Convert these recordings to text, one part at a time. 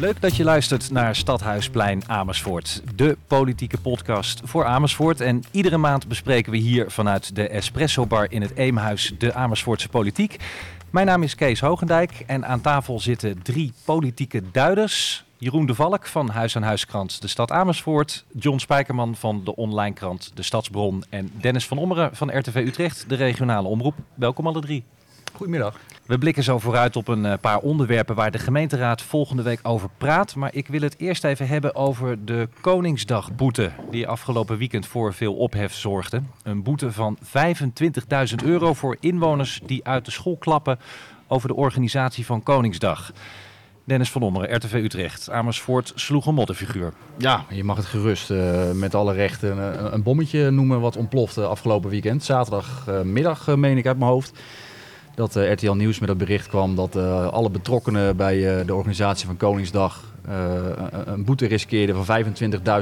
Leuk dat je luistert naar Stadhuisplein Amersfoort, de politieke podcast voor Amersfoort. En iedere maand bespreken we hier vanuit de Espresso Bar in het Eemhuis de Amersfoortse politiek. Mijn naam is Kees Hogendijk en aan tafel zitten drie politieke duiders. Jeroen de Valk van Huis aan Huiskrant De Stad Amersfoort, John Spijkerman van de online krant De Stadsbron en Dennis van Ommeren van RTV Utrecht, de regionale omroep. Welkom alle drie. Goedemiddag. We blikken zo vooruit op een eh, paar onderwerpen waar de gemeenteraad volgende week over praat. Maar ik wil het eerst even hebben over de Koningsdagboete, die afgelopen weekend voor veel ophef zorgde. Een boete van 25.000 euro voor inwoners die uit de school klappen over de organisatie van Koningsdag. Dennis van Ommeren, RTV Utrecht. Amersfoort sloeg een modderfiguur. Ja, je mag het gerust uh, met alle rechten een, een, bommetje noemen wat ontplofte afgelopen weekend. Zaterdagmiddag, uh, meen ik uit mijn hoofd dat uh, RTL Nieuws met het bericht kwam dat alle betrokkenen bij de organisatie van Koningsdag een boete riskeerden van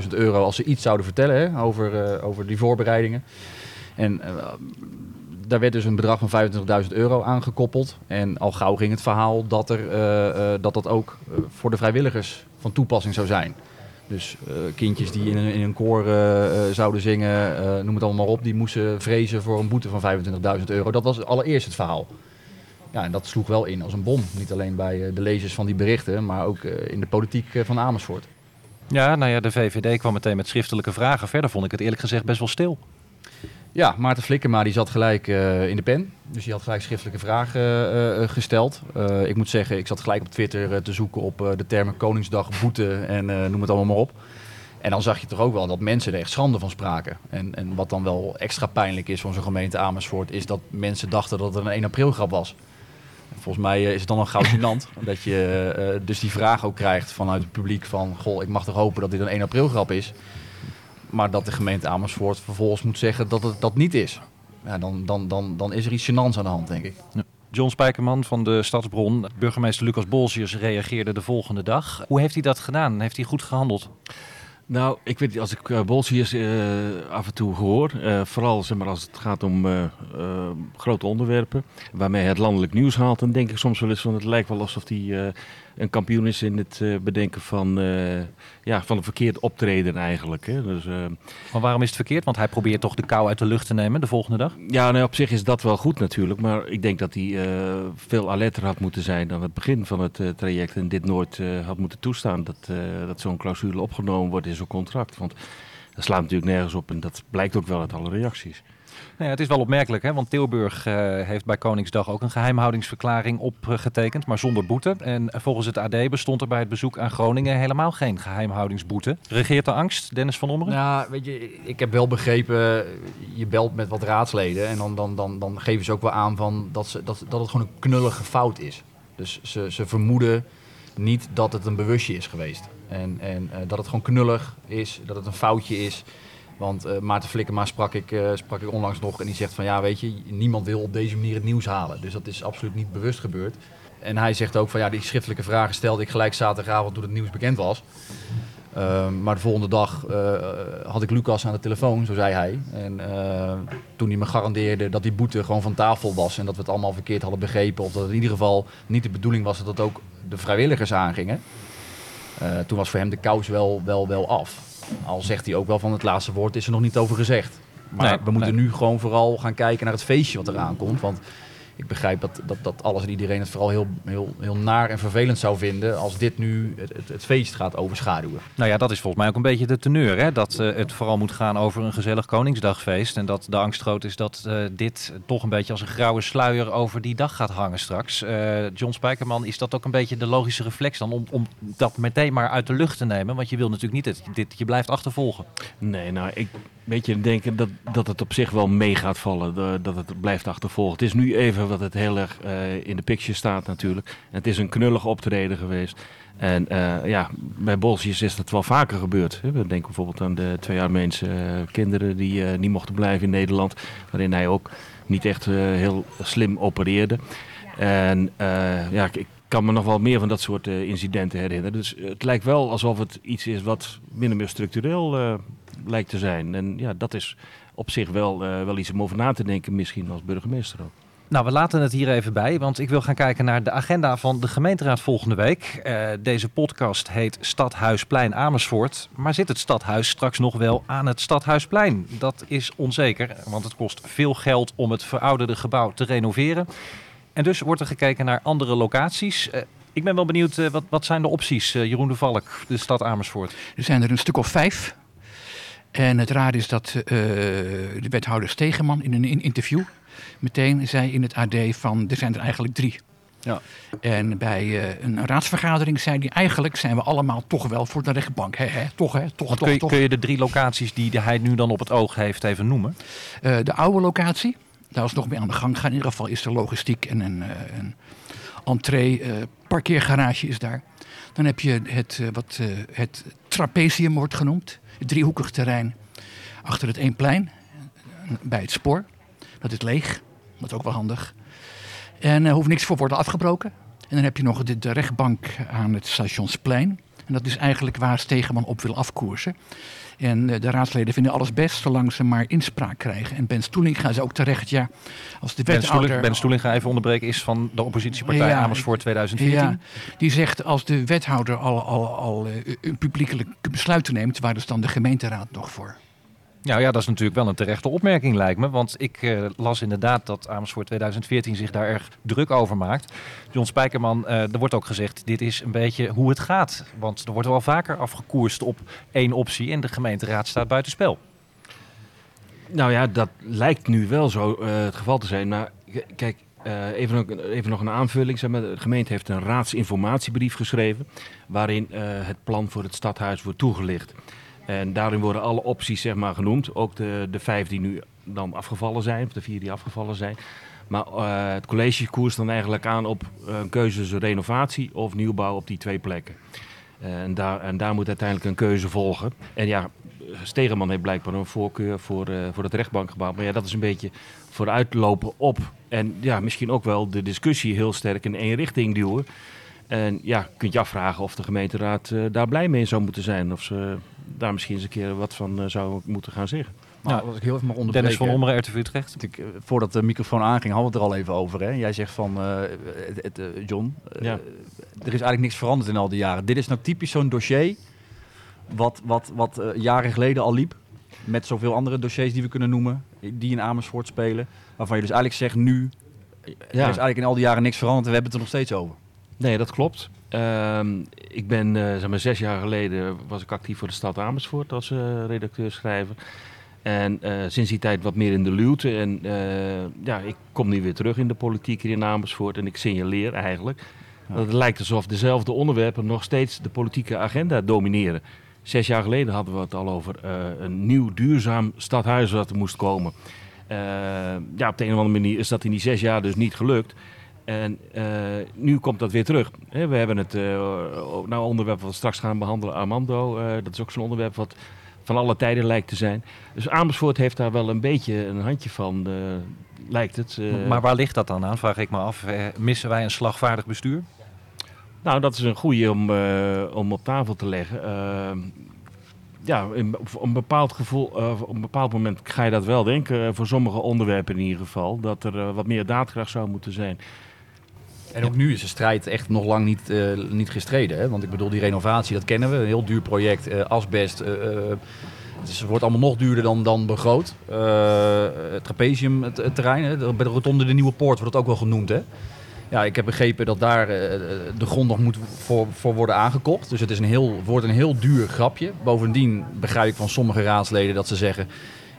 25.000 euro als ze iets zouden vertellen over, over die voorbereidingen. En daar werd dus een bedrag van 25.000 euro aangekoppeld. En al gauw ging het verhaal dat er, dat, dat ook voor de vrijwilligers van toepassing zou zijn. Dus kindjes die in een, in een koor zouden zingen, noem het allemaal maar op, die moesten vrezen voor een boete van 25.000 euro. Dat was allereerst het verhaal. Ja, en dat sloeg wel in als een bom. Niet alleen bij eh, de lezers van die berichten, maar ook eh, in de politiek eh, van Amersfoort. Ja, nou ja, de VVD kwam meteen met schriftelijke vragen. Verder vond ik het eerlijk gezegd best wel stil. Ja, Maarten Flikkema die zat gelijk in de pen. Dus die had gelijk schriftelijke vragen gesteld. ik moet zeggen, ik zat gelijk op Twitter te zoeken op de termen Koningsdag, boete en noem het allemaal maar op. En dan zag je toch ook wel dat mensen er echt schande van spraken. En, en wat dan wel extra pijnlijk is van zo'n gemeente Amersfoort, is dat mensen dachten dat het een 1 april grap was. Volgens mij eh, is het dan nog gauwzinant dat je dus die vraag ook krijgt vanuit het publiek van... Goh, ik mag toch hopen dat dit een 1 april grap is. Maar dat de gemeente Amersfoort vervolgens moet zeggen dat het dat niet is. Ja, dan, dan, dan, dan is er iets gênants aan de hand, denk ik. Ja. John Spijkerman van de Stadsbron, burgemeester Lucas Bolsius reageerde de volgende dag. Hoe heeft hij dat gedaan? Heeft hij goed gehandeld? Nou, ik weet als ik uh, Bolsius uh, af en toe hoor, uh, vooral zeg maar, als het gaat om grote onderwerpen, waarmee hij het landelijk nieuws haalt, dan denk ik soms wel eens van het lijkt wel alsof hij een kampioen is in het uh, bedenken van, uh, ja, van een verkeerd optreden eigenlijk. Hè. Dus, uh, maar waarom is het verkeerd? Want hij probeert toch de kou uit de lucht te nemen de volgende dag? Ja, nou, op zich is dat wel goed natuurlijk. Maar ik denk dat hij veel alerter had moeten zijn aan het begin van het traject. En dit nooit had moeten toestaan dat, dat zo'n clausule opgenomen wordt in zo'n contract. Want dat slaat natuurlijk nergens op en dat blijkt ook wel uit alle reacties. Nou ja, het is wel opmerkelijk, hè? want Tilburg uh, heeft bij Koningsdag ook een geheimhoudingsverklaring opgetekend, maar zonder boete. En volgens het AD bestond er bij het bezoek aan Groningen helemaal geen geheimhoudingsboete. Regeert de angst, Dennis van Ommeren? Nou, weet je, ik heb wel begrepen, je belt met wat raadsleden en dan, dan, dan, dan geven ze ook wel aan van dat, ze, dat, dat het gewoon een knullige fout is. Dus ze, ze vermoeden niet dat het een bewustje is geweest. En, en uh, dat het gewoon knullig is, dat het een foutje is. Want uh, Maarten Flikkema sprak ik, uh, sprak ik onlangs nog en die zegt van ja, weet je, niemand wil op deze manier het nieuws halen. Dus dat is absoluut niet bewust gebeurd. En hij zegt ook van ja, die schriftelijke vragen stelde ik gelijk zaterdagavond toen het nieuws bekend was. Uh, maar de volgende dag uh, had ik Lucas aan de telefoon, zo zei hij. En toen hij me garandeerde dat die boete gewoon van tafel was en dat we het allemaal verkeerd hadden begrepen. Of dat het in ieder geval niet de bedoeling was dat het ook de vrijwilligers aangingen. Toen was voor hem de kous wel, wel, wel af. Al zegt hij ook wel van het laatste woord is er nog niet over gezegd. Maar we moeten nu gewoon vooral gaan kijken naar het feestje wat eraan komt. Want ik begrijp dat, dat, dat alles en iedereen het vooral heel, heel, heel naar en vervelend zou vinden als dit nu het, het, feest gaat overschaduwen. Nou ja, dat is volgens mij ook een beetje de teneur. Hè? Dat uh, het vooral moet gaan over een gezellig Koningsdagfeest. En dat de angst groot is dat uh, dit toch een beetje als een grauwe sluier over die dag gaat hangen straks. Uh, John Spijkerman, is dat ook een beetje de logische reflex dan om, om dat meteen maar uit de lucht te nemen? Want je wil natuurlijk niet dat dit, je blijft achtervolgen. Nee, nou ik weet je denken dat, dat het op zich wel mee gaat vallen. dat het blijft achtervolgen. Het is nu even wat het heel erg uh, in de picture staat natuurlijk. Het is een knullig optreden geweest. En uh, ja, bij Bolsjes is dat wel vaker gebeurd. We denken bijvoorbeeld aan de twee Armeense kinderen die niet mochten blijven in Nederland. Waarin hij ook niet echt heel slim opereerde. En ja, ik kan me nog wel meer van dat soort incidenten herinneren. Dus het lijkt wel alsof het iets is wat minder meer structureel lijkt te zijn. En ja, dat is op zich wel, wel iets om over na te denken misschien als burgemeester ook. Nou, we laten het hier even bij, want ik wil gaan kijken naar de agenda van de gemeenteraad volgende week. Uh, deze podcast heet Stadhuisplein Amersfoort. Maar zit het stadhuis straks nog wel aan het Stadhuisplein? Dat is onzeker, want het kost veel geld om het verouderde gebouw te renoveren. En dus wordt er gekeken naar andere locaties. Uh, ik ben wel benieuwd, uh, wat, wat zijn de opties, Jeroen de Valk, de stad Amersfoort? Er zijn er een stuk of vijf. En het raar is dat de wethouder Stegeman in een interview meteen zei in het AD van er zijn er eigenlijk drie. Ja. En bij uh, een raadsvergadering zei hij eigenlijk zijn we allemaal toch wel voor de rechtbank. He, he, toch, hè? Toch, toch, kun, je, toch. kun je de drie locaties die hij nu dan op het oog heeft even noemen? Uh, de oude locatie, daar is nog mee aan de gang gaan. In ieder geval is er logistiek en een, een entree, parkeergarage is daar. Dan heb je het, wat het trapezium wordt genoemd. Driehoekig terrein achter het Eemplein, bij het spoor. Dat is leeg. Dat is ook wel handig. En er hoeft niks voor worden afgebroken. En dan heb je nog de rechtbank aan het Stationsplein. En dat is eigenlijk waar Stegeman op wil afkoersen. En de raadsleden vinden alles best, zolang ze maar inspraak krijgen. En Ben Stoeling gaat ze ook terecht, ja, als de wethouder... Ben Stoeling, ga even onderbreken, is van de oppositiepartij ja, Amersfoort 2014. Ja, die zegt als de wethouder al, al, al een publiekelijk besluit neemt, waar is dan de gemeenteraad nog voor? Nou ja, dat is natuurlijk wel een terechte opmerking lijkt me. Want ik uh, las inderdaad dat Amersfoort 2014 zich daar erg druk over maakt. John Spijkerman, uh, er wordt ook gezegd, dit is een beetje hoe het gaat. Want er wordt wel vaker afgekoerst op één optie en de gemeenteraad staat buitenspel. Nou ja, dat lijkt nu wel zo uh, het geval te zijn. Maar kijk, even, nog, even nog een aanvulling. Zeg maar, de gemeente heeft een raadsinformatiebrief geschreven... waarin het plan voor het stadhuis wordt toegelicht. En daarin worden alle opties zeg maar, genoemd. Ook de, de vijf die nu dan afgevallen zijn, of de vier die afgevallen zijn. Maar uh, het college koerst dan eigenlijk aan op een uh, keuze renovatie of nieuwbouw op die twee plekken. En, daar, en daar moet uiteindelijk een keuze volgen. En ja, Stegeman heeft blijkbaar een voorkeur voor, voor het rechtbankgebouw. Maar ja, dat is een beetje vooruitlopen op. En ja, misschien ook wel de discussie heel sterk in één richting duwen. En ja, kunt je afvragen of de gemeenteraad daar blij mee zou moeten zijn. Of ze daar misschien eens een keer wat van uh, zou moeten gaan zeggen. Nou, nou, als ik heel even mag onderbreken. Dennis van Ommeren, RTV Utrecht. Ik, uh, voordat de microfoon aanging, hadden we het er al even over. Hè? Jij zegt van, uh, het, het, John, ja. er is eigenlijk niks veranderd in al die jaren. Dit is nou typisch zo'n dossier wat, wat, wat jaren geleden al liep. Met zoveel andere dossiers die we kunnen noemen, die in Amersfoort spelen. Waarvan je dus eigenlijk zegt nu, ja. er is eigenlijk in al die jaren niks veranderd en we hebben het er nog steeds over. Nee, dat klopt. Uh, ik ben, uh, zeg maar, zes jaar geleden was ik actief voor de stad Amersfoort als uh, redacteur-schrijver. En uh, sinds die tijd wat meer in de luwte. En ja, ik kom nu weer terug in de politiek hier in Amersfoort. En ik signaleer eigenlijk dat het lijkt alsof dezelfde onderwerpen nog steeds de politieke agenda domineren. Zes jaar geleden hadden we het al over een nieuw duurzaam stadhuis wat er moest komen. ja, op de een of andere manier is dat in die zes jaar dus niet gelukt. En uh, nu komt dat weer terug. we hebben het uh, nou onderwerp wat we straks gaan behandelen, Armando. Uh, dat is ook zo'n onderwerp wat van alle tijden lijkt te zijn. Dus Amersfoort heeft daar wel een beetje een handje van, lijkt het. maar waar ligt dat dan aan, vraag ik me af. missen wij een slagvaardig bestuur? Nou, dat is een goede om, om op tafel te leggen. ja, op een bepaald gevoel, op een bepaald moment ga je dat wel denken. voor sommige onderwerpen in ieder geval. Dat er wat meer daadkracht zou moeten zijn. En ook nu is de strijd echt nog lang niet, uh, niet gestreden. Hè? Want ik bedoel, die renovatie, dat kennen we. Een heel duur project, uh, asbest. Uh, dus het wordt allemaal nog duurder dan, dan begroot. het trapezium, het terrein, hè? bij de rotonde de Nieuwe Poort wordt het ook wel genoemd. Hè? Ja, ik heb begrepen dat daar de grond nog moet voor, voor worden aangekocht. Dus het is een heel, wordt een heel duur grapje. Bovendien begrijp ik van sommige raadsleden dat ze zeggen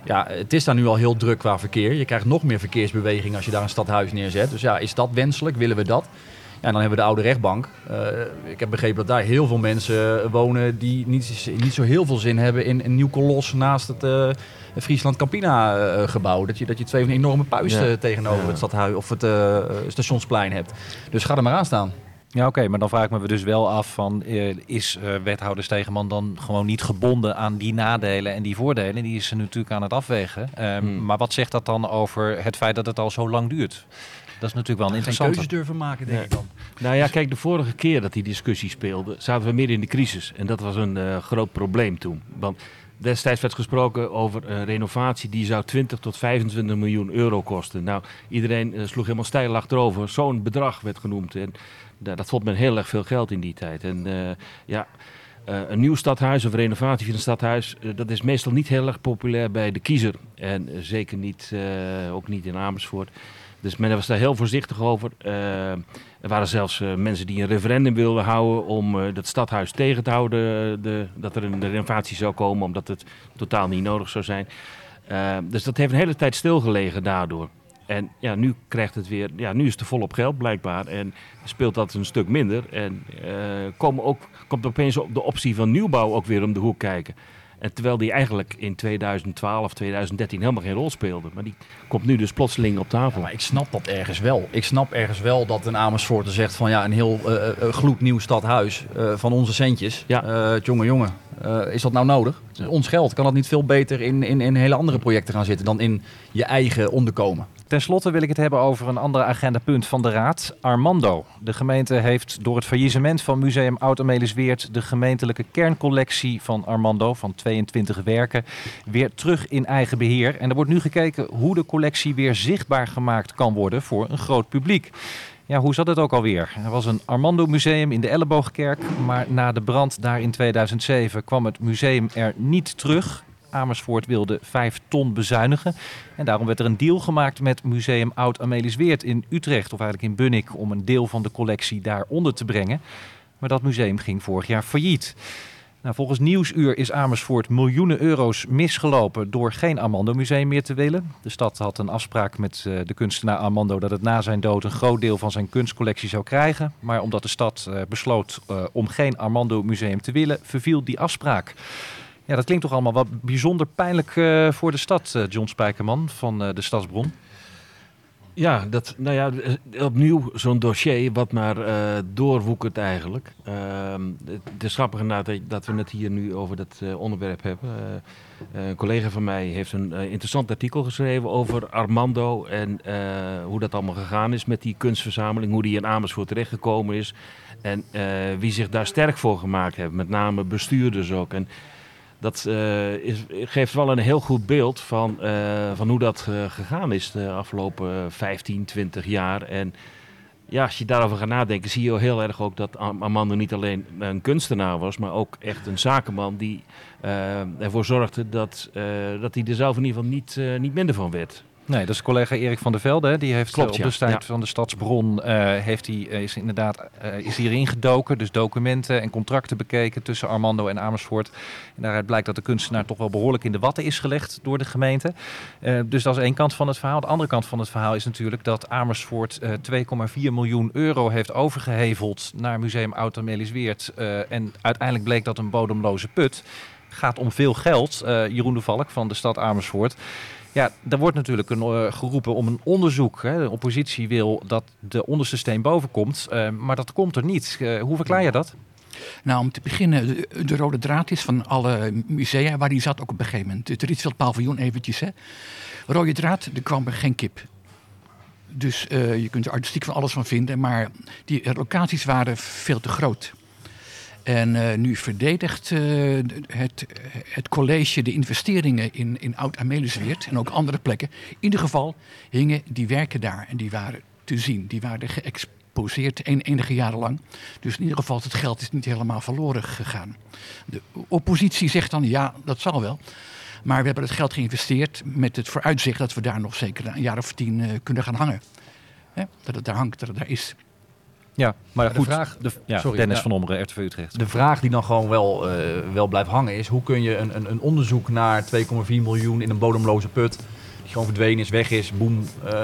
ja, het is daar nu al heel druk qua verkeer. Je krijgt nog meer verkeersbeweging als je daar een stadhuis neerzet. Dus ja, is dat wenselijk? Willen we dat? Ja, dan hebben we de oude rechtbank. Uh, ik heb begrepen dat daar heel veel mensen wonen die niet, niet zo heel veel zin hebben in een nieuw kolos naast het uh, Friesland Campina uh, gebouw. Dat je, dat je twee van enorme puisten ja. tegenover ja. het stadhuis of het stationsplein hebt. Dus ga er maar aan staan. Ja, oké, maar dan vraag ik me dus wel af van uh, is uh, wethouder Stegeman dan gewoon niet gebonden aan die nadelen en die voordelen? Die is ze natuurlijk aan het afwegen. Uh, hmm. Maar wat zegt dat dan over het feit dat het al zo lang duurt? Dat is natuurlijk wel een interessante. Geen durven maken, denk ik dan. Nou ja, kijk, de vorige keer dat die discussie speelde, zaten we midden in de crisis. En dat was een uh, groot probleem toen. Want Destijds werd gesproken over een renovatie die zou 20 tot 25 miljoen euro kosten. Nou, iedereen eh, sloeg helemaal stijl achterover. Zo'n bedrag werd genoemd. En da- dat vond men heel erg veel geld in die tijd. En eh, ja, eh, een nieuw stadhuis of renovatie van een stadhuis, eh, dat is meestal niet heel erg populair bij de kiezer. En zeker niet, ook niet in Amersfoort. Dus men was daar heel voorzichtig over. Er waren zelfs mensen die een referendum wilden houden om eh, dat stadhuis tegen te houden. de, dat er een renovatie zou komen, omdat het totaal niet nodig zou zijn. Dus dat heeft een hele tijd stilgelegen daardoor. En ja, nu krijgt het weer, ja, nu is het volop geld blijkbaar. En speelt dat een stuk minder. En komen ook, komt opeens op de optie van nieuwbouw ook weer om de hoek kijken. En terwijl die eigenlijk in 2012, 2013 helemaal geen rol speelde. Maar die komt nu dus plotseling op tafel. Maar ik snap dat ergens wel. Ik snap ergens wel dat een Amersfoorter zegt van ja, een heel eh, eh, gloednieuw stadhuis van onze centjes. Ja. Eh, jongen, jongen, is dat nou nodig? Ons geld. Kan dat niet veel beter in, in, in hele andere projecten gaan zitten dan in je eigen onderkomen? Ten slotte wil ik het hebben over een ander agendapunt van de Raad, Armando. De gemeente heeft door het faillissement van Museum Oud Amelisweert de gemeentelijke kerncollectie van Armando van 22 werken weer terug in eigen beheer. En er wordt nu gekeken hoe de collectie weer zichtbaar gemaakt kan worden voor een groot publiek. Ja, hoe zat het ook alweer? Er was een Armando Museum in de Elleboogkerk, maar na de brand daar in 2007 kwam het museum er niet terug. Amersfoort wilde 5 ton bezuinigen. En daarom werd er een deal gemaakt met Museum Oud Amelisweert in Utrecht, of eigenlijk in Bunnik, om een deel van de collectie daaronder te brengen. Maar dat museum ging vorig jaar failliet. Nou, volgens Nieuwsuur is Amersfoort miljoenen euro's misgelopen door geen Armando Museum meer te willen. De stad had een afspraak met eh, de kunstenaar Armando dat het na zijn dood een groot deel van zijn kunstcollectie zou krijgen. Maar omdat de stad eh, besloot eh, om geen Armando Museum te willen, verviel die afspraak. Ja, dat klinkt toch allemaal wat bijzonder pijnlijk eh, voor de stad, eh, John Spijkerman van eh, de Stadsbron. Ja, dat, nou ja, opnieuw zo'n dossier wat maar doorwoekert eigenlijk. Ehm, het is grappig dat- we het hier nu over dat onderwerp hebben. Een collega van mij heeft een interessant artikel geschreven over Armando en hoe dat allemaal gegaan is met die kunstverzameling, hoe die in Amersfoort terechtgekomen is en wie zich daar sterk voor gemaakt heeft, met name bestuurders ook. En dat eh, is, geeft wel een heel goed beeld van, eh, van hoe dat eh, gegaan is de afgelopen 15, 20 jaar. En ja, als je daarover gaat nadenken, zie je heel erg ook dat Am- Armando niet alleen een kunstenaar was, maar ook echt een zakenman die ervoor zorgde dat, dat hij er zelf in ieder geval niet, niet minder van werd. Nee, dat is collega Erik van der Velde. hè. Die heeft Klopt, eh, op ja. de site Ja. van de Stadsbron eh, heeft hij, eh, is inderdaad is hierin gedoken. Dus documenten en contracten bekeken tussen Armando en Amersfoort. En daaruit blijkt dat de kunstenaar toch wel behoorlijk in de watten is gelegd door de gemeente. Dus dat is één kant van het verhaal. De andere kant van het verhaal is natuurlijk dat Amersfoort eh, 2,4 miljoen euro heeft overgeheveld naar Museum Oud Amelisweert. Eh, en uiteindelijk bleek dat een bodemloze put. Gaat om veel geld. Jeroen de Valk van de stad Amersfoort. Ja, er wordt natuurlijk een, eh, geroepen om een onderzoek. Hè. De oppositie wil dat de onderste steen boven komt, eh, maar dat komt er niet. Eh, hoe verklaar je dat? Nou, om te beginnen, de, de rode draad is van alle musea waar die zat ook op een gegeven moment. Het Rietveld paviljoen eventjes, hè. Rode draad, er kwam er geen kip. Dus je kunt er artistiek van alles van vinden, maar die locaties waren veel te groot. En eh, nu verdedigt eh, het, het college de investeringen in, in Oud-Amelisweert en ook andere plekken. In ieder geval hingen die werken daar en die waren te zien. Die waren geëxposeerd enige jaren lang. Dus in ieder geval, het geld is niet helemaal verloren gegaan. De oppositie zegt dan, ja, dat zal wel. Maar we hebben het geld geïnvesteerd met het vooruitzicht dat we daar nog zeker een jaar of tien eh, kunnen gaan hangen. Hè? Dat het daar hangt, dat het daar is. Ja, maar de goed. vraag- de, ja, sorry, Dennis ja. van Ommeren, RTV Utrecht. De vraag die dan gewoon wel, eh, wel blijft hangen is... hoe kun je een, een, een onderzoek naar 2,4 miljoen in een bodemloze put... die gewoon verdwenen is, weg is, boem... eh,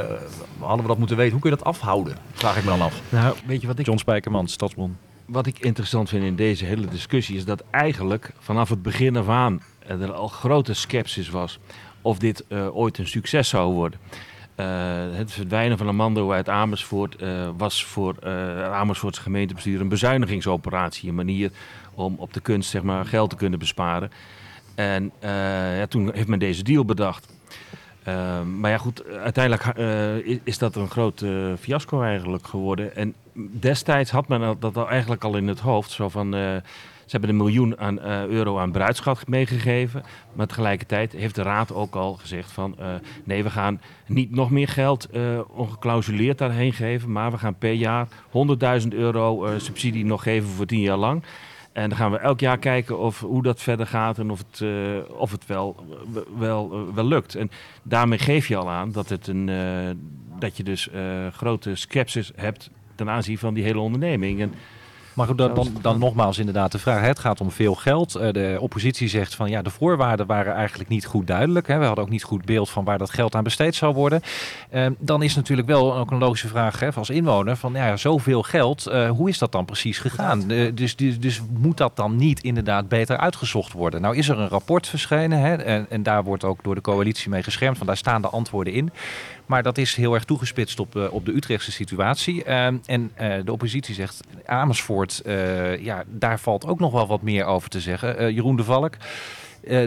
hadden we dat moeten weten. Hoe kun je dat afhouden? Vraag ik me dan af. Nou, weet je wat ik John Spijkerman, Stadsbron. Wat ik interessant vind in deze hele discussie is dat eigenlijk vanaf het begin af aan er al grote sceptisch was of dit eh, ooit een succes zou worden. Eh, het verdwijnen van Amando uit Amersfoort eh, was voor eh Amersfoortse gemeentebestuur een bezuinigingsoperatie. Een manier om op de kunst zeg maar, geld te kunnen besparen. En ja, toen heeft men deze deal bedacht. Ehm, maar ja, goed, uiteindelijk is, dat een groot fiasco eigenlijk geworden. En destijds had men dat al eigenlijk al in het hoofd. Zo van, ze hebben een miljoen aan, eh, euro aan bruidschat meegegeven. Maar tegelijkertijd heeft de raad ook al gezegd van... eh, nee, we gaan niet nog meer geld eh, ongeclausuleerd daarheen geven. Maar we gaan per jaar 100.000 euro subsidie nog geven voor tien jaar lang. En dan gaan we elk jaar kijken of, hoe dat verder gaat en of het, of het wel, wel, lukt. En daarmee geef je al aan dat, het een, dat je dus eh, grote sceptisch hebt ten aanzien van die hele onderneming. En Maar goed, dan, dan, dan nogmaals inderdaad de vraag. Het gaat om veel geld. Eh, De oppositie zegt van ja, de voorwaarden waren eigenlijk niet goed duidelijk. We hadden ook niet goed beeld van waar dat geld aan besteed zou worden. Eh, Dan is natuurlijk wel ook een logische vraag als inwoner van ja, zoveel geld. eh, hoe is dat dan precies gegaan? Eh, dus, dus, dus moet dat dan niet inderdaad beter uitgezocht worden? Nou is er een rapport verschenen hè, en, en daar wordt ook door de coalitie mee geschermd. Van daar staan de antwoorden in. Maar dat is heel erg toegespitst op, eh, de Utrechtse situatie. Ehm, en eh, de oppositie zegt Amersfoort, eh, ja, daar valt ook nog wel wat meer over te zeggen. Jeroen de Valk.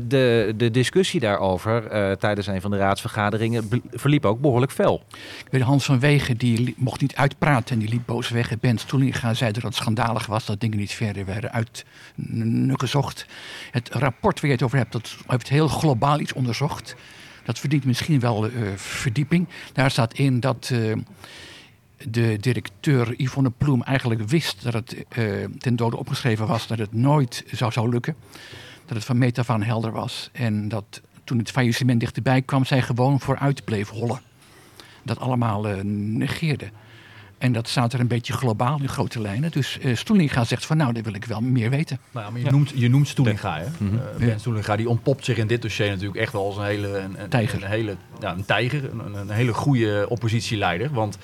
de, de discussie daarover tijdens een van de raadsvergaderingen verliep ook behoorlijk fel. Ik weet, Hans van Wegen die mocht niet uitpraten en die liep boos weg. En Ben Stoelinga zei dat het schandalig was dat dingen niet verder werden uitgezocht. Het rapport waar je het over hebt, dat heeft heel globaal iets onderzocht. Dat verdient misschien wel eh, verdieping. Daar staat in dat eh, de directeur Yvonne Ploem eigenlijk wist dat het eh, ten dode opgeschreven was dat het nooit zou, zou lukken. Dat het van meet af aan helder was. En dat toen het faillissement dichterbij kwam, zij gewoon vooruit bleef hollen dat allemaal negeerde. En dat staat er een beetje globaal in grote lijnen. Dus eh Stoelinga zegt van nou, daar wil ik wel meer weten. Nou, ja, maar je, noemt, je noemt Stoelinga, hè? Eh, ben Stoelinga, die ontpopt zich in dit dossier natuurlijk echt wel als een hele... Een, een, Tijger. Een, hele, ja, een tijger, een, een hele goede oppositieleider. Want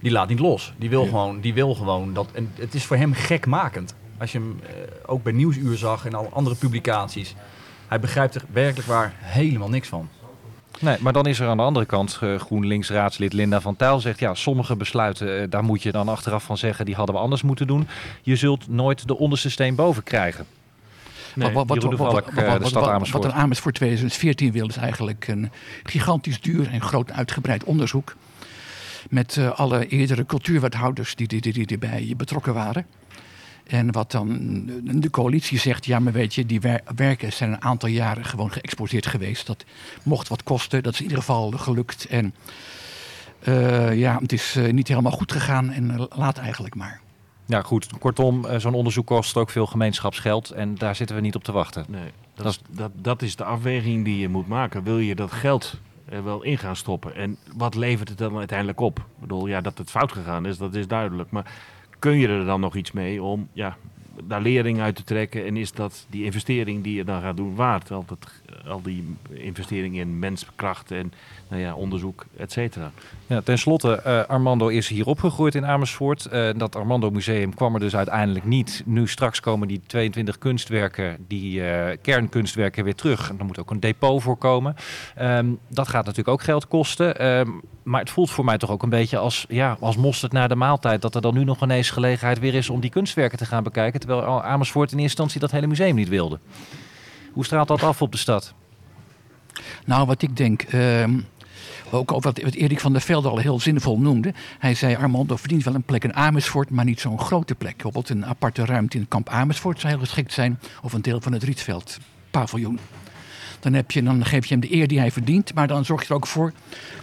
die laat niet los. Die wil, Ja. gewoon, die wil gewoon dat... En het is voor hem gekmakend. Als je hem eh, ook bij Nieuwsuur zag en alle andere publicaties. Hij begrijpt er werkelijk waar helemaal niks van. Nee, maar dan is er aan de andere kant eh, GroenLinks-raadslid Linda van Tijl zegt... ja, sommige besluiten, eh, daar moet je dan achteraf van zeggen... die hadden we anders moeten doen. Je zult nooit de onderste steen boven krijgen. Nee, Jeroen de Valk, de stad Amersfoort. wat een Amersfoort 2014 wil, is eigenlijk een gigantisch duur en groot uitgebreid onderzoek. Met eh, alle eerdere cultuurwethouders die, die, die, die erbij betrokken waren. En wat dan de coalitie zegt, ja maar weet je, die wer- werken zijn een aantal jaren gewoon geëxporteerd geweest. Dat mocht wat kosten, dat is in ieder geval gelukt. En eh, ja, het is eh, niet helemaal goed gegaan en eh, laat eigenlijk maar. Ja, goed. Kortom, zo'n onderzoek kost ook veel gemeenschapsgeld... en daar zitten we niet op te wachten. Nee, dat, Dat is, dat, dat is de afweging die je moet maken. Wil je dat geld er wel in gaan stoppen? En wat levert het dan uiteindelijk op? Ik bedoel, ja, dat het fout gegaan is, dat is duidelijk. Maar kun je er dan nog iets mee om ja, daar lering uit te trekken? En is dat die investering die je dan gaat doen waard? Al, dat, al die investering in menskracht en nou ja, onderzoek, et cetera. Ja, ten slotte, eh, Armando is hier opgegroeid in Amersfoort. Eh, dat Armando Museum kwam er dus uiteindelijk niet. Nu straks komen die 22 kunstwerken, die eh, kernkunstwerken weer terug. En er moet ook een depot voor komen. Ehm, dat gaat natuurlijk ook geld kosten. Ehm, maar het voelt voor mij toch ook een beetje als, ja, als mosterd na de maaltijd. Dat er dan nu nog ineens gelegenheid weer is om die kunstwerken te gaan bekijken. Terwijl Amersfoort in eerste instantie dat hele museum niet wilde. Hoe straalt dat af op de stad? Nou, wat ik denk, ehm, ook wat, wat Erik van der Velde al heel zinvol noemde. Hij zei, Armando verdient wel een plek in Amersfoort, maar niet zo'n grote plek. Bijvoorbeeld een aparte ruimte in kamp Amersfoort zou heel geschikt zijn. Of een deel van het Rietveld paviljoen. Dan, heb je, dan geef je hem de eer die hij verdient, maar dan zorg je er ook voor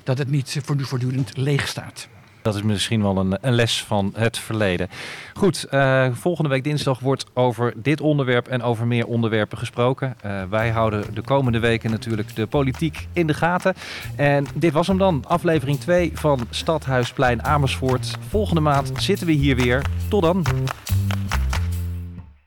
dat het niet voortdurend leeg staat. Dat is misschien wel een, een les van het verleden. Goed, eh, volgende week dinsdag wordt over dit onderwerp en over meer onderwerpen gesproken. Eh, wij houden de komende weken natuurlijk de politiek in de gaten. En dit was hem dan, aflevering 2 van Stadhuisplein Amersfoort. Volgende maand zitten we hier weer. Tot dan.